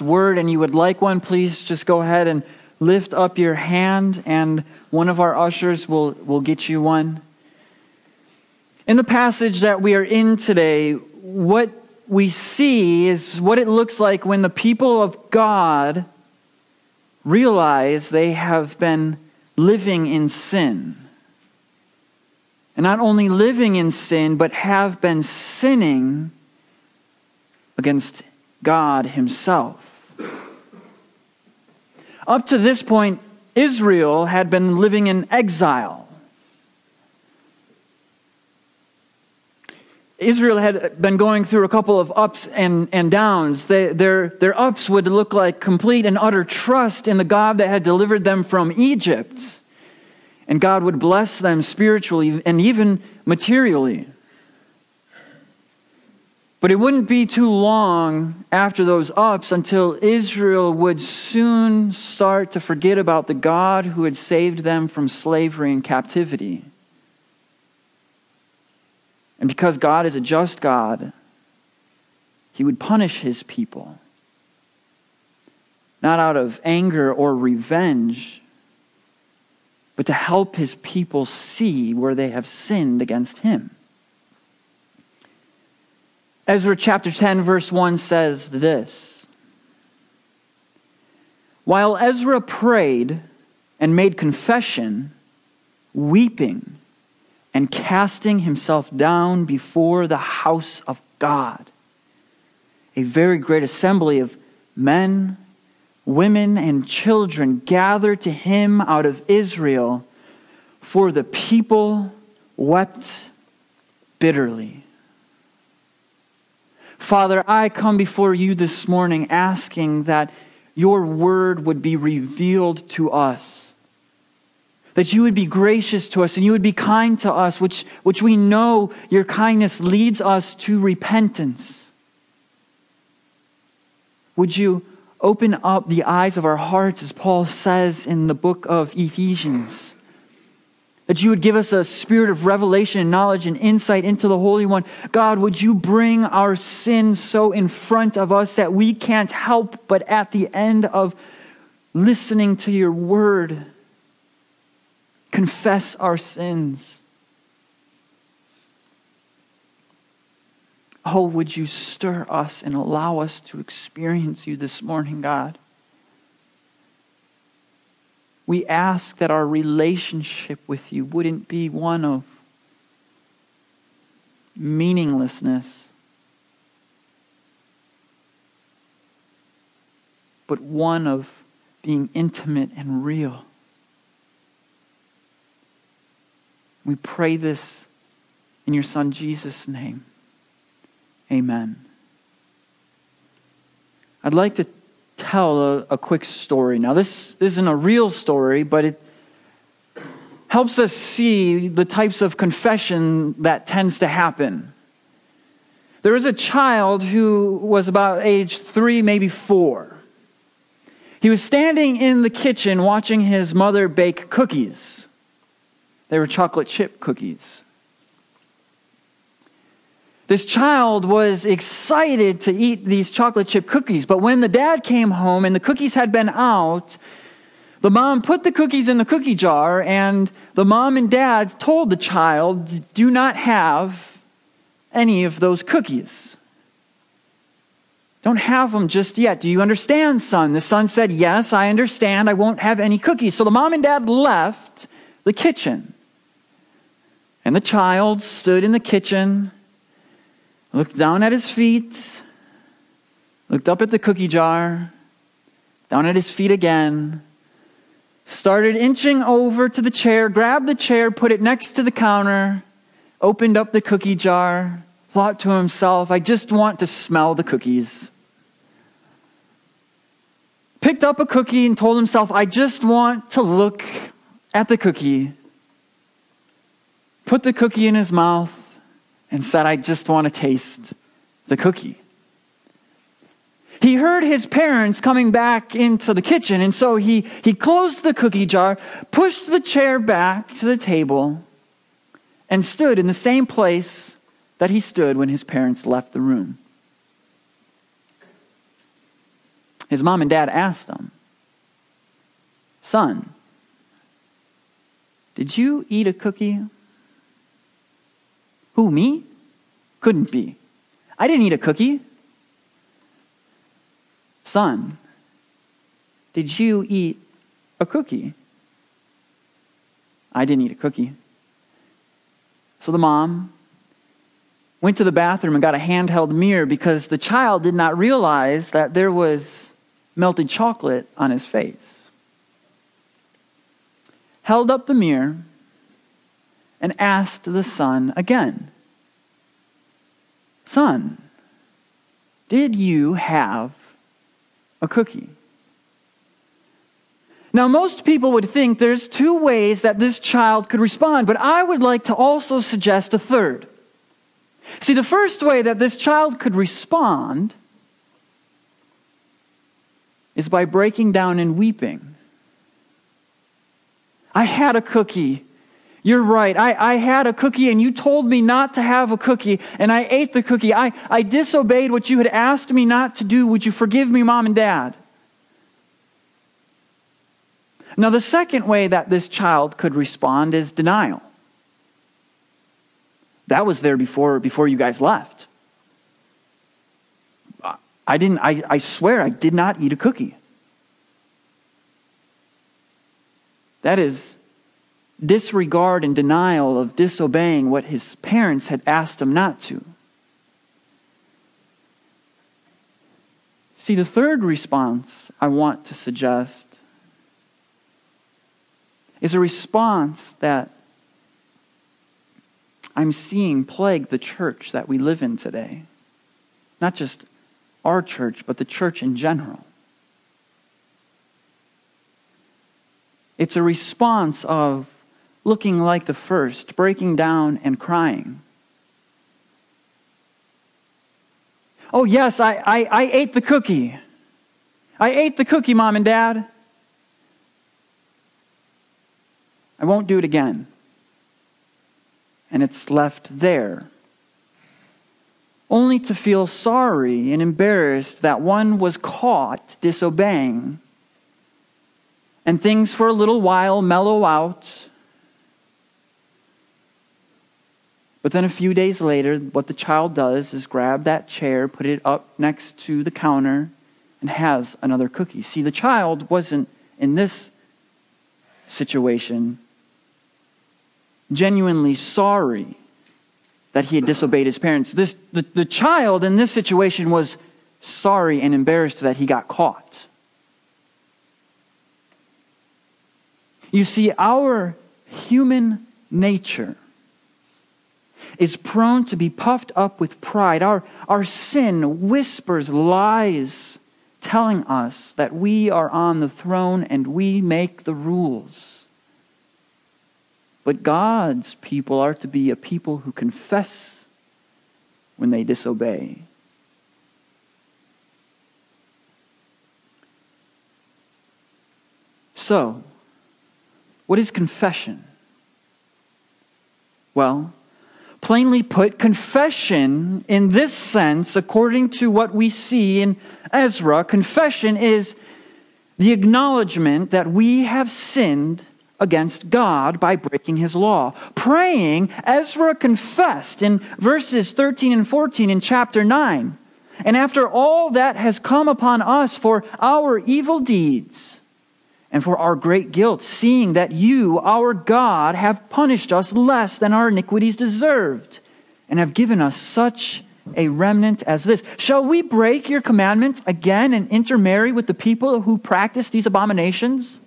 word and you would like one, please just go ahead and lift up your hand, and one of our ushers will, will get you one. In the passage that we are in today, what we see is what it looks like when the people of God realize they have been living in sin. And not only living in sin, but have been sinning against God Himself. Up to this point, Israel had been living in exile. Israel had been going through a couple of ups and, and downs. They, their, their ups would look like complete and utter trust in the God that had delivered them from Egypt. And God would bless them spiritually and even materially. But it wouldn't be too long after those ups until Israel would soon start to forget about the God who had saved them from slavery and captivity. And because God is a just God, he would punish his people. Not out of anger or revenge, but to help his people see where they have sinned against him. Ezra chapter 10, verse 1 says this While Ezra prayed and made confession, weeping and casting himself down before the house of God, a very great assembly of men, women, and children gathered to him out of Israel, for the people wept bitterly. Father, I come before you this morning asking that your word would be revealed to us. That you would be gracious to us and you would be kind to us, which, which we know your kindness leads us to repentance. Would you open up the eyes of our hearts, as Paul says in the book of Ephesians? That you would give us a spirit of revelation and knowledge and insight into the Holy One. God, would you bring our sins so in front of us that we can't help but at the end of listening to your word, confess our sins? Oh, would you stir us and allow us to experience you this morning, God? We ask that our relationship with you wouldn't be one of meaninglessness, but one of being intimate and real. We pray this in your Son Jesus' name. Amen. I'd like to tell a, a quick story. Now, this, isn't a real story, but it helps us see the types of confession that tends to happen. There was a child who was about age three, maybe four. He was standing in the kitchen watching his mother bake cookies. They were chocolate chip cookies. This child was excited to eat these chocolate chip cookies, but when the dad came home and the cookies had been out, the mom put the cookies in the cookie jar, and the mom and dad told the child, Do not have any of those cookies. Don't have them just yet. Do you understand, son? The son said, Yes, I understand. I won't have any cookies. So the mom and dad left the kitchen. And the child stood in the kitchen looked down at his feet, looked up at the cookie jar, down at his feet again, started inching over to the chair, grabbed the chair, put it next to the counter, opened up the cookie jar, thought to himself, I just want to smell the cookies. Picked up a cookie and told himself, I just want to look at the cookie. Put the cookie in his mouth and said, I just want to taste the cookie. He heard his parents coming back into the kitchen, and so he, he closed the cookie jar, pushed the chair back to the table, and stood in the same place that he stood when his parents left the room. his mom and dad asked him, Son, did you eat a cookie? Who, me? Couldn't be. I didn't eat a cookie. Son, did you eat a cookie? I didn't eat a cookie. So the mom went to the bathroom and got a handheld mirror because the child did not realize that there was melted chocolate on his face. Held up the mirror and asked the son again Son, did you have a cookie? Now, most people would think there's two ways that this child could respond, but I would like to also suggest a third. See, the first way that this child could respond is by breaking down and weeping. I had a cookie. You're right. I, I had a cookie and you told me not to have a cookie and I ate the cookie. I, I disobeyed what you had asked me not to do. Would you forgive me, mom and dad? Now, the second way that this child could respond is denial. That was there before, before you guys left. I didn't, I, I swear I did not eat a cookie. That is disregard and denial of disobeying what his parents had asked him not to. See, the third response I want to suggest is a response that I'm seeing plague the church that we live in today. Not just our church, but the church in general. It's a response of looking like the first, breaking down and crying. Oh, yes, I, I, I ate the cookie. I ate the cookie, mom and dad. I won't do it again. And it's left there. Only to feel sorry and embarrassed that one was caught disobeying. And things for a little while mellow out. But then a few days later, what the child does is grab that chair, put it up next to the counter, and has another cookie. See, the child wasn't in this situation genuinely sorry that he had disobeyed his parents. This, the, the child in this situation was sorry and embarrassed that he got caught. You see, our human nature is prone to be puffed up with pride. Our, our sin whispers lies telling us that we are on the throne and we make the rules. But God's people are to be a people who confess when they disobey. So, what is confession? Well, plainly put, confession in this sense, according to what we see in Ezra, confession is the acknowledgement that we have sinned against God by breaking his law. Praying, Ezra confessed in verses 13 and 14 in chapter 9. And after all that has come upon us for our evil deeds and for our great guilt, seeing that you, our God, have punished us less than our iniquities deserved, and have given us such a remnant as this. Shall we break your commandments again and intermarry with the people who practice these abominations?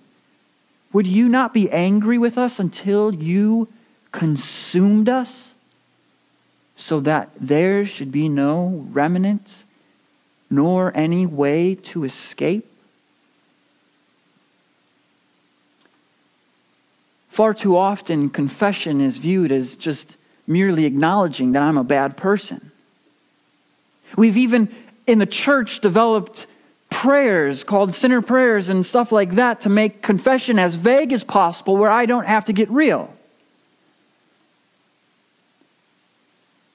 Would you not be angry with us until you consumed us, so that there should be no remnant, nor any way to escape? Far too often, confession is viewed as just merely acknowledging that I'm a bad person. We've even in the church developed prayers called sinner prayers and stuff like that to make confession as vague as possible where I don't have to get real.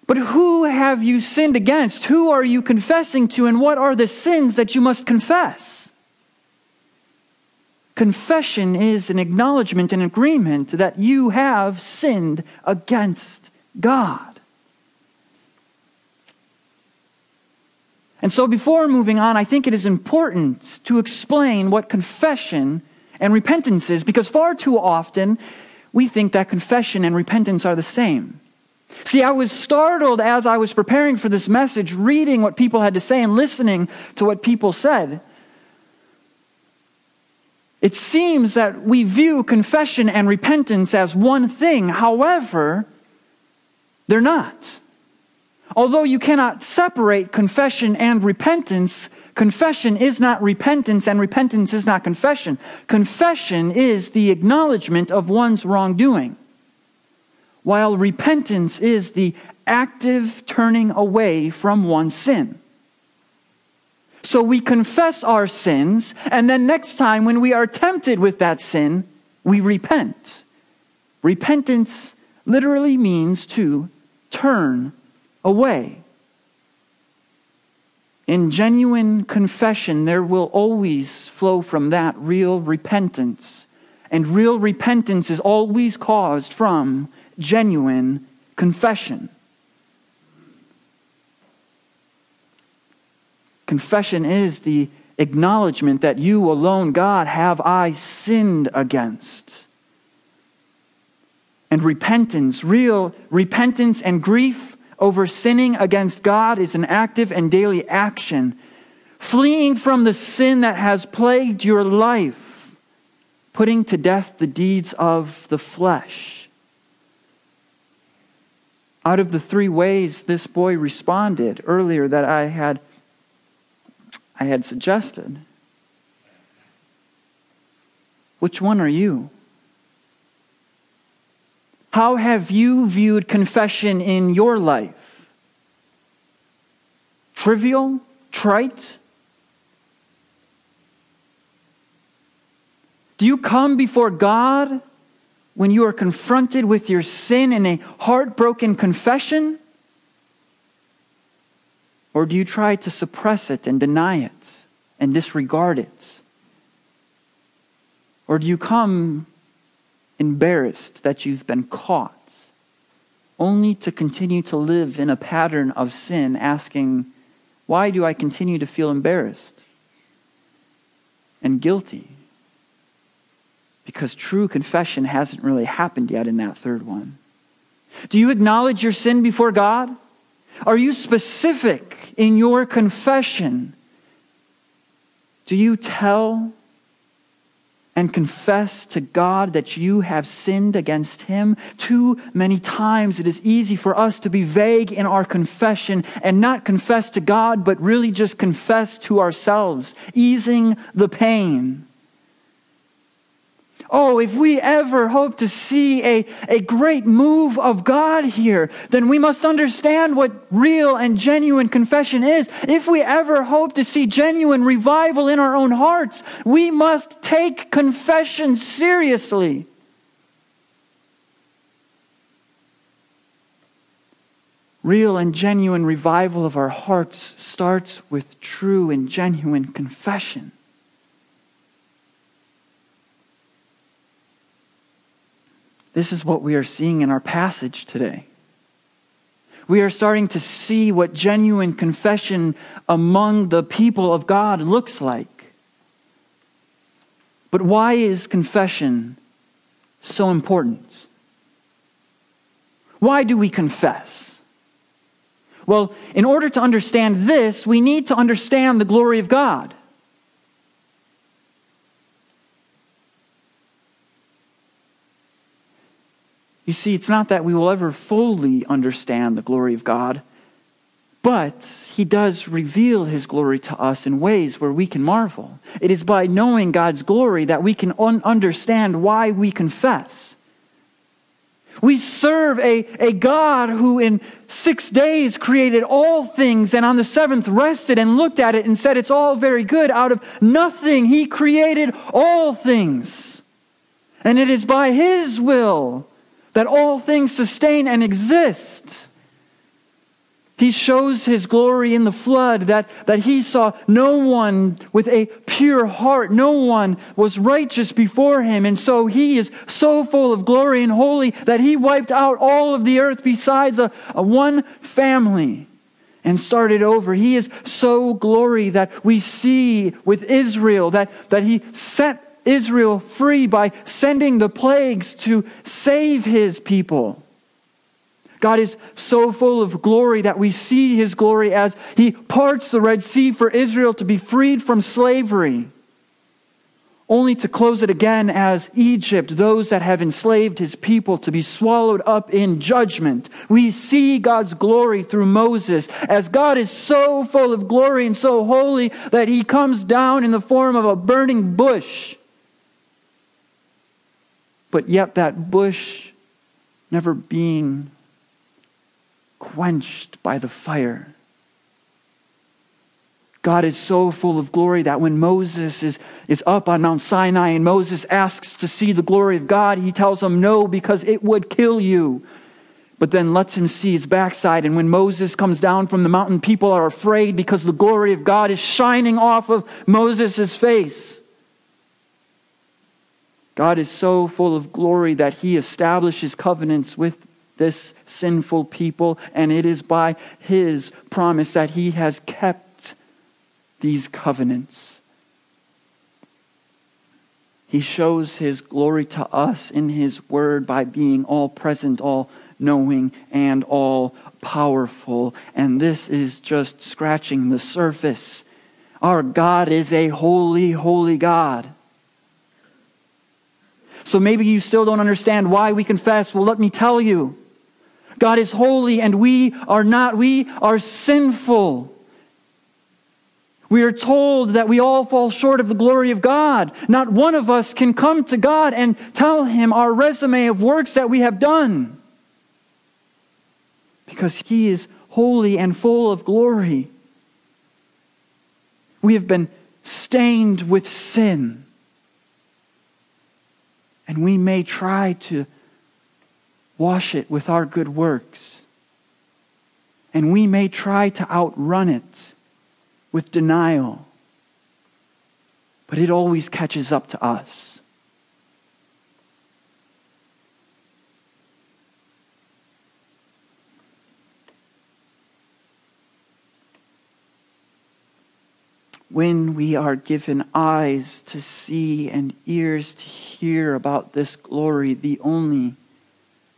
But who have you sinned against? Who are you confessing to? And what are the sins that you must confess? Confession is an acknowledgement and agreement that you have sinned against God. And so, before moving on, I think it is important to explain what confession and repentance is, because far too often we think that confession and repentance are the same. See, I was startled as I was preparing for this message, reading what people had to say and listening to what people said. It seems that we view confession and repentance as one thing. However, they're not. Although you cannot separate confession and repentance, confession is not repentance and repentance is not confession. Confession is the acknowledgement of one's wrongdoing, while repentance is the active turning away from one's sin. So we confess our sins, and then next time when we are tempted with that sin, we repent. Repentance literally means to turn away. In genuine confession, there will always flow from that real repentance. And real repentance is always caused from genuine confession. Confession is the acknowledgement that you alone, God, have I sinned against. And repentance, real repentance and grief over sinning against God is an active and daily action. Fleeing from the sin that has plagued your life, putting to death the deeds of the flesh. Out of the three ways this boy responded earlier that I had I had suggested. Which one are you? How have you viewed confession in your life? Trivial? Trite? Do you come before God when you are confronted with your sin in a heartbroken confession? Or do you try to suppress it and deny it and disregard it? Or do you come embarrassed that you've been caught, only to continue to live in a pattern of sin, asking, Why do I continue to feel embarrassed and guilty? Because true confession hasn't really happened yet in that third one. Do you acknowledge your sin before God? Are you specific in your confession? Do you tell and confess to God that you have sinned against Him? Too many times it is easy for us to be vague in our confession and not confess to God, but really just confess to ourselves, easing the pain. Oh, if we ever hope to see a, a great move of God here, then we must understand what real and genuine confession is. If we ever hope to see genuine revival in our own hearts, we must take confession seriously. Real and genuine revival of our hearts starts with true and genuine confession. This is what we are seeing in our passage today. We are starting to see what genuine confession among the people of God looks like. But why is confession so important? Why do we confess? Well, in order to understand this, we need to understand the glory of God. You see, it's not that we will ever fully understand the glory of God, but He does reveal His glory to us in ways where we can marvel. It is by knowing God's glory that we can un- understand why we confess. We serve a, a God who in six days created all things and on the seventh rested and looked at it and said, It's all very good. Out of nothing, He created all things. And it is by His will that all things sustain and exist. He shows his glory in the flood that, that he saw no one with a pure heart. No one was righteous before him. And so he is so full of glory and holy that he wiped out all of the earth besides a, a one family and started over. He is so glory that we see with Israel that, that he set Israel free by sending the plagues to save his people. God is so full of glory that we see his glory as he parts the Red Sea for Israel to be freed from slavery, only to close it again as Egypt, those that have enslaved his people, to be swallowed up in judgment. We see God's glory through Moses, as God is so full of glory and so holy that he comes down in the form of a burning bush. But yet, that bush never being quenched by the fire. God is so full of glory that when Moses is, is up on Mount Sinai and Moses asks to see the glory of God, he tells him no because it would kill you. But then lets him see his backside. And when Moses comes down from the mountain, people are afraid because the glory of God is shining off of Moses' face. God is so full of glory that he establishes covenants with this sinful people, and it is by his promise that he has kept these covenants. He shows his glory to us in his word by being all present, all knowing, and all powerful. And this is just scratching the surface. Our God is a holy, holy God. So maybe you still don't understand why we confess. Well, let me tell you. God is holy and we are not. We are sinful. We are told that we all fall short of the glory of God. Not one of us can come to God and tell Him our resume of works that we have done. Because He is holy and full of glory. We have been stained with sin. And we may try to wash it with our good works. And we may try to outrun it with denial, but it always catches up to us. When we are given eyes to see and ears to hear about this glory, the only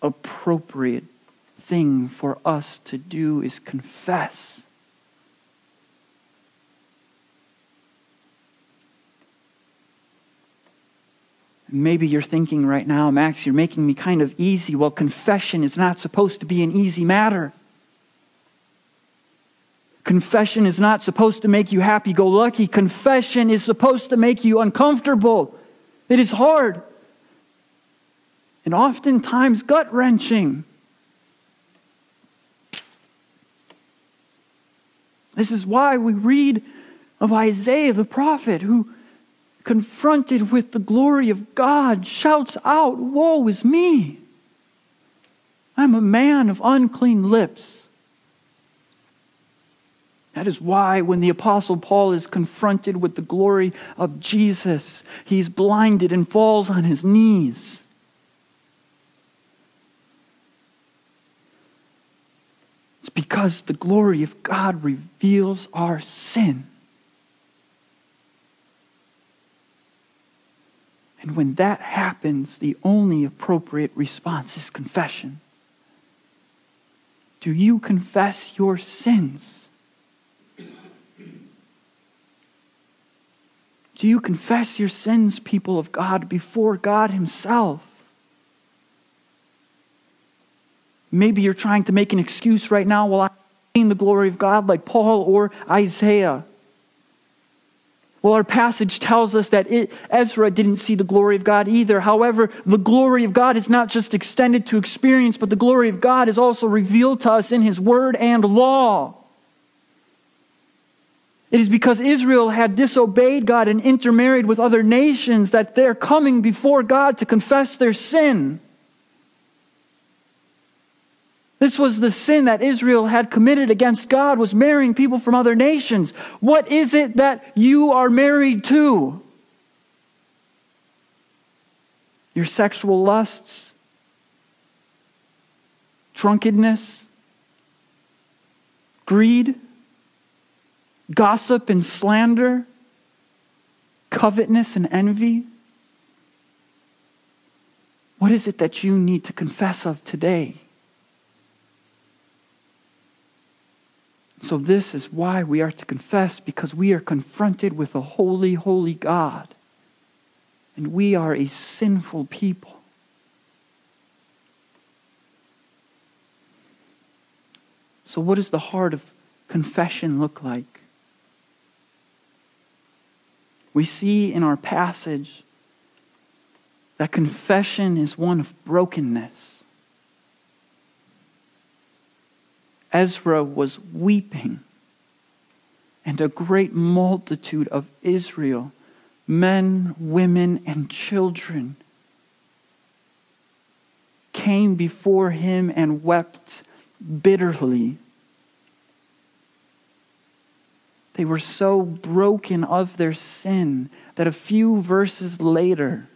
appropriate thing for us to do is confess. Maybe you're thinking right now, Max, you're making me kind of easy. Well, confession is not supposed to be an easy matter. Confession is not supposed to make you happy go lucky. Confession is supposed to make you uncomfortable. It is hard and oftentimes gut wrenching. This is why we read of Isaiah the prophet who, confronted with the glory of God, shouts out, Woe is me! I'm a man of unclean lips. That is why, when the Apostle Paul is confronted with the glory of Jesus, he's blinded and falls on his knees. It's because the glory of God reveals our sin. And when that happens, the only appropriate response is confession. Do you confess your sins? Do you confess your sins, people of God, before God Himself? Maybe you're trying to make an excuse right now while I'm the glory of God, like Paul or Isaiah. Well, our passage tells us that it, Ezra didn't see the glory of God either. However, the glory of God is not just extended to experience, but the glory of God is also revealed to us in His Word and law. It is because Israel had disobeyed God and intermarried with other nations that they're coming before God to confess their sin. This was the sin that Israel had committed against God was marrying people from other nations. What is it that you are married to? Your sexual lusts, drunkenness, greed, gossip and slander, covetousness and envy. What is it that you need to confess of today? So, this is why we are to confess, because we are confronted with a holy, holy God. And we are a sinful people. So, what does the heart of confession look like? We see in our passage that confession is one of brokenness. Ezra was weeping, and a great multitude of Israel, men, women, and children, came before him and wept bitterly. They were so broken of their sin that a few verses later,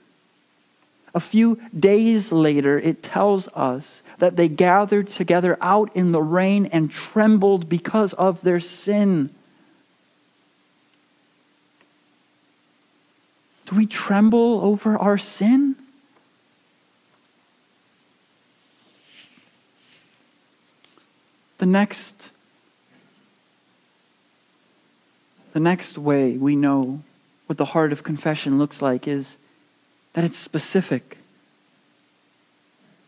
a few days later, it tells us that they gathered together out in the rain and trembled because of their sin. Do we tremble over our sin? The next the next way we know what the heart of confession looks like is that it's specific.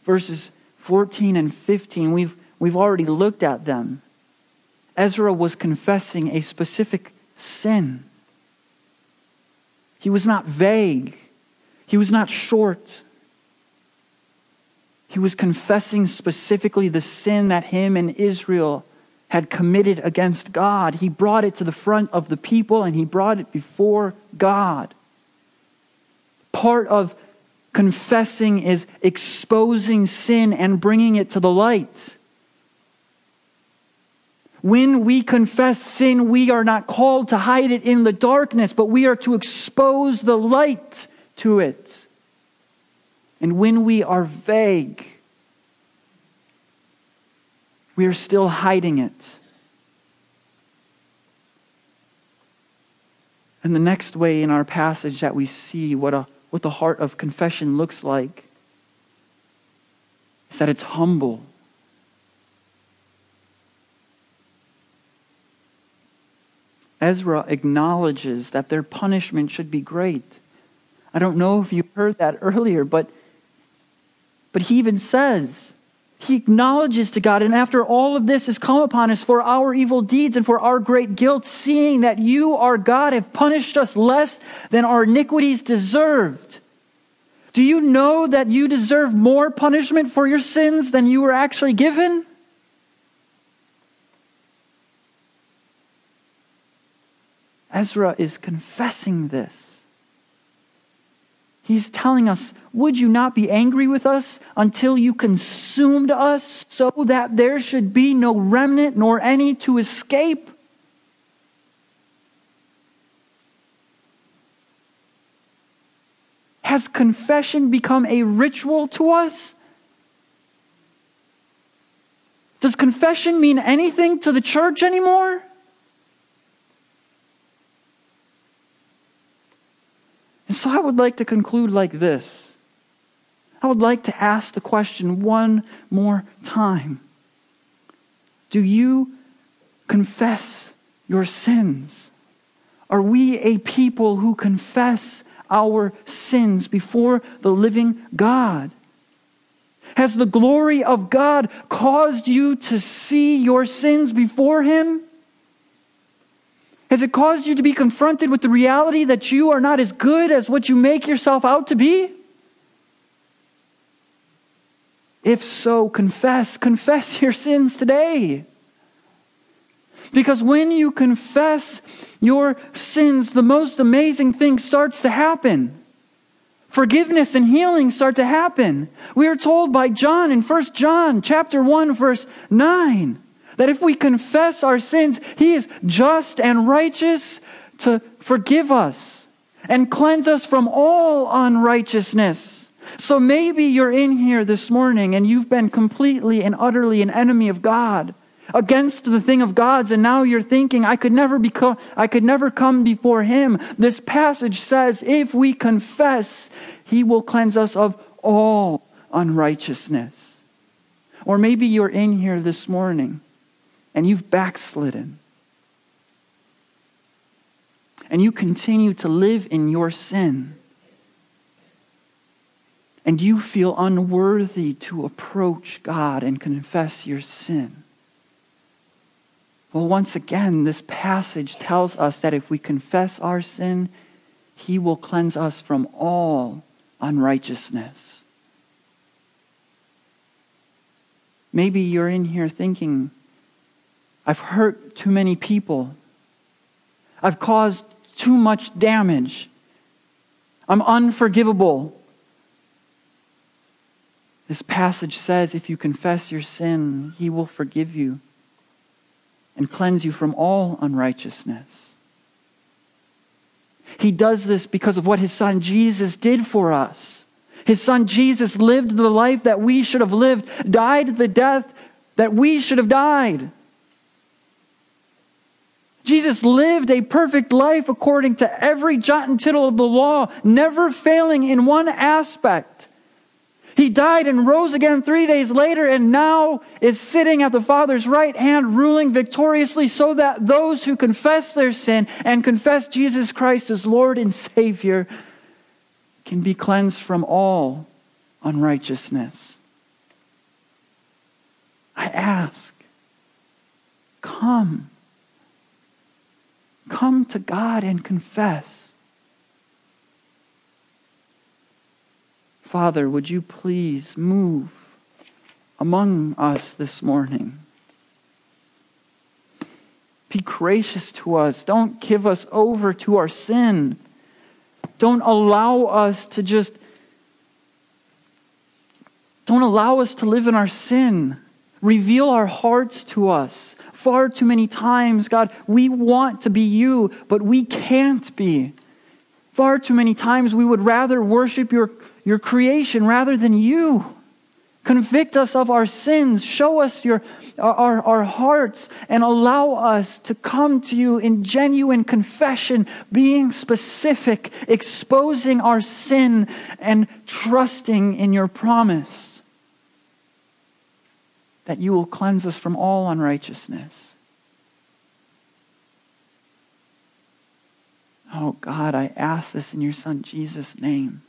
Verses 14 and 15, we've, we've already looked at them. Ezra was confessing a specific sin. He was not vague, he was not short. He was confessing specifically the sin that him and Israel had committed against God. He brought it to the front of the people and he brought it before God. Part of Confessing is exposing sin and bringing it to the light. When we confess sin, we are not called to hide it in the darkness, but we are to expose the light to it. And when we are vague, we are still hiding it. And the next way in our passage that we see what a what the heart of confession looks like is that it's humble. Ezra acknowledges that their punishment should be great. I don't know if you heard that earlier, but, but he even says, he acknowledges to God, and after all of this has come upon us for our evil deeds and for our great guilt, seeing that you, our God, have punished us less than our iniquities deserved. Do you know that you deserve more punishment for your sins than you were actually given? Ezra is confessing this. He's telling us, Would you not be angry with us until you consumed us, so that there should be no remnant nor any to escape? Has confession become a ritual to us? Does confession mean anything to the church anymore? So I would like to conclude like this. I would like to ask the question one more time Do you confess your sins? Are we a people who confess our sins before the living God? Has the glory of God caused you to see your sins before Him? Has it caused you to be confronted with the reality that you are not as good as what you make yourself out to be? If so, confess. Confess your sins today. Because when you confess your sins, the most amazing thing starts to happen. forgiveness and healing start to happen. We are told by John in 1 John chapter 1 verse 9 that if we confess our sins, he is just and righteous to forgive us and cleanse us from all unrighteousness. So maybe you're in here this morning and you've been completely and utterly an enemy of God against the thing of God's, and now you're thinking, I could never become, I could never come before Him. This passage says, if we confess, He will cleanse us of all unrighteousness. Or maybe you're in here this morning and you've backslidden. And you continue to live in your sin. And you feel unworthy to approach God and confess your sin. Well, once again, this passage tells us that if we confess our sin, he will cleanse us from all unrighteousness. Maybe you're in here thinking, I've hurt too many people. I've caused too much damage. I'm unforgivable. This passage says if you confess your sin, he will forgive you and cleanse you from all unrighteousness. He does this because of what his son Jesus did for us. His son Jesus lived the life that we should have lived, died the death that we should have died. Jesus lived a perfect life according to every jot and tittle of the law, never failing in one aspect. He died and rose again three days later, and now is sitting at the Father's right hand, ruling victoriously, so that those who confess their sin and confess Jesus Christ as Lord and Savior can be cleansed from all unrighteousness. I ask, come. Come to God and confess. Father, would you please move among us this morning? Be gracious to us. Don't give us over to our sin. Don't allow us to just, don't allow us to live in our sin. Reveal our hearts to us. Far too many times, God, we want to be you, but we can't be. Far too many times we would rather worship your your creation rather than you. Convict us of our sins. Show us your, our, our hearts and allow us to come to you in genuine confession, being specific, exposing our sin, and trusting in your promise that you will cleanse us from all unrighteousness. Oh God, I ask this in your Son Jesus' name.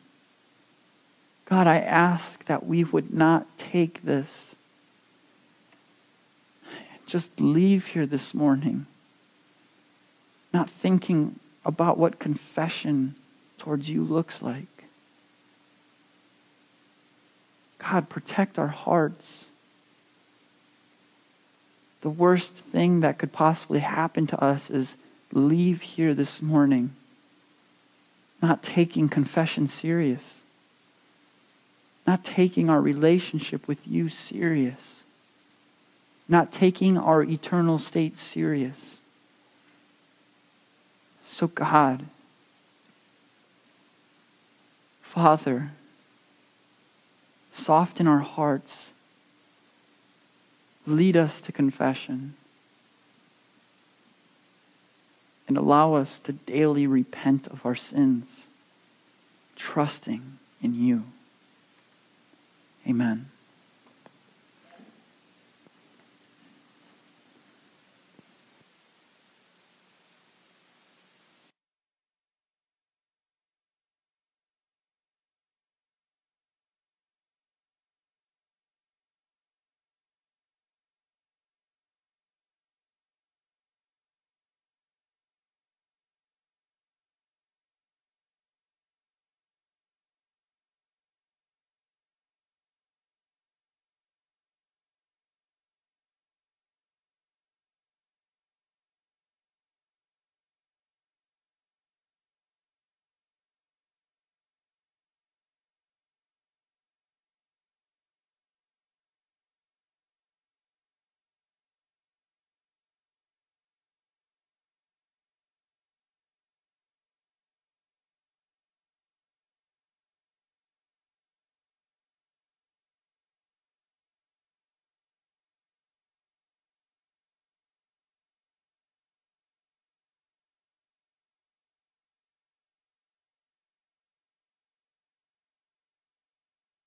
God, I ask that we would not take this. Just leave here this morning, not thinking about what confession towards you looks like. God, protect our hearts. The worst thing that could possibly happen to us is leave here this morning not taking confession serious not taking our relationship with you serious, not taking our eternal state serious. So, God, Father, soften our hearts, lead us to confession, and allow us to daily repent of our sins, trusting in you. Amen.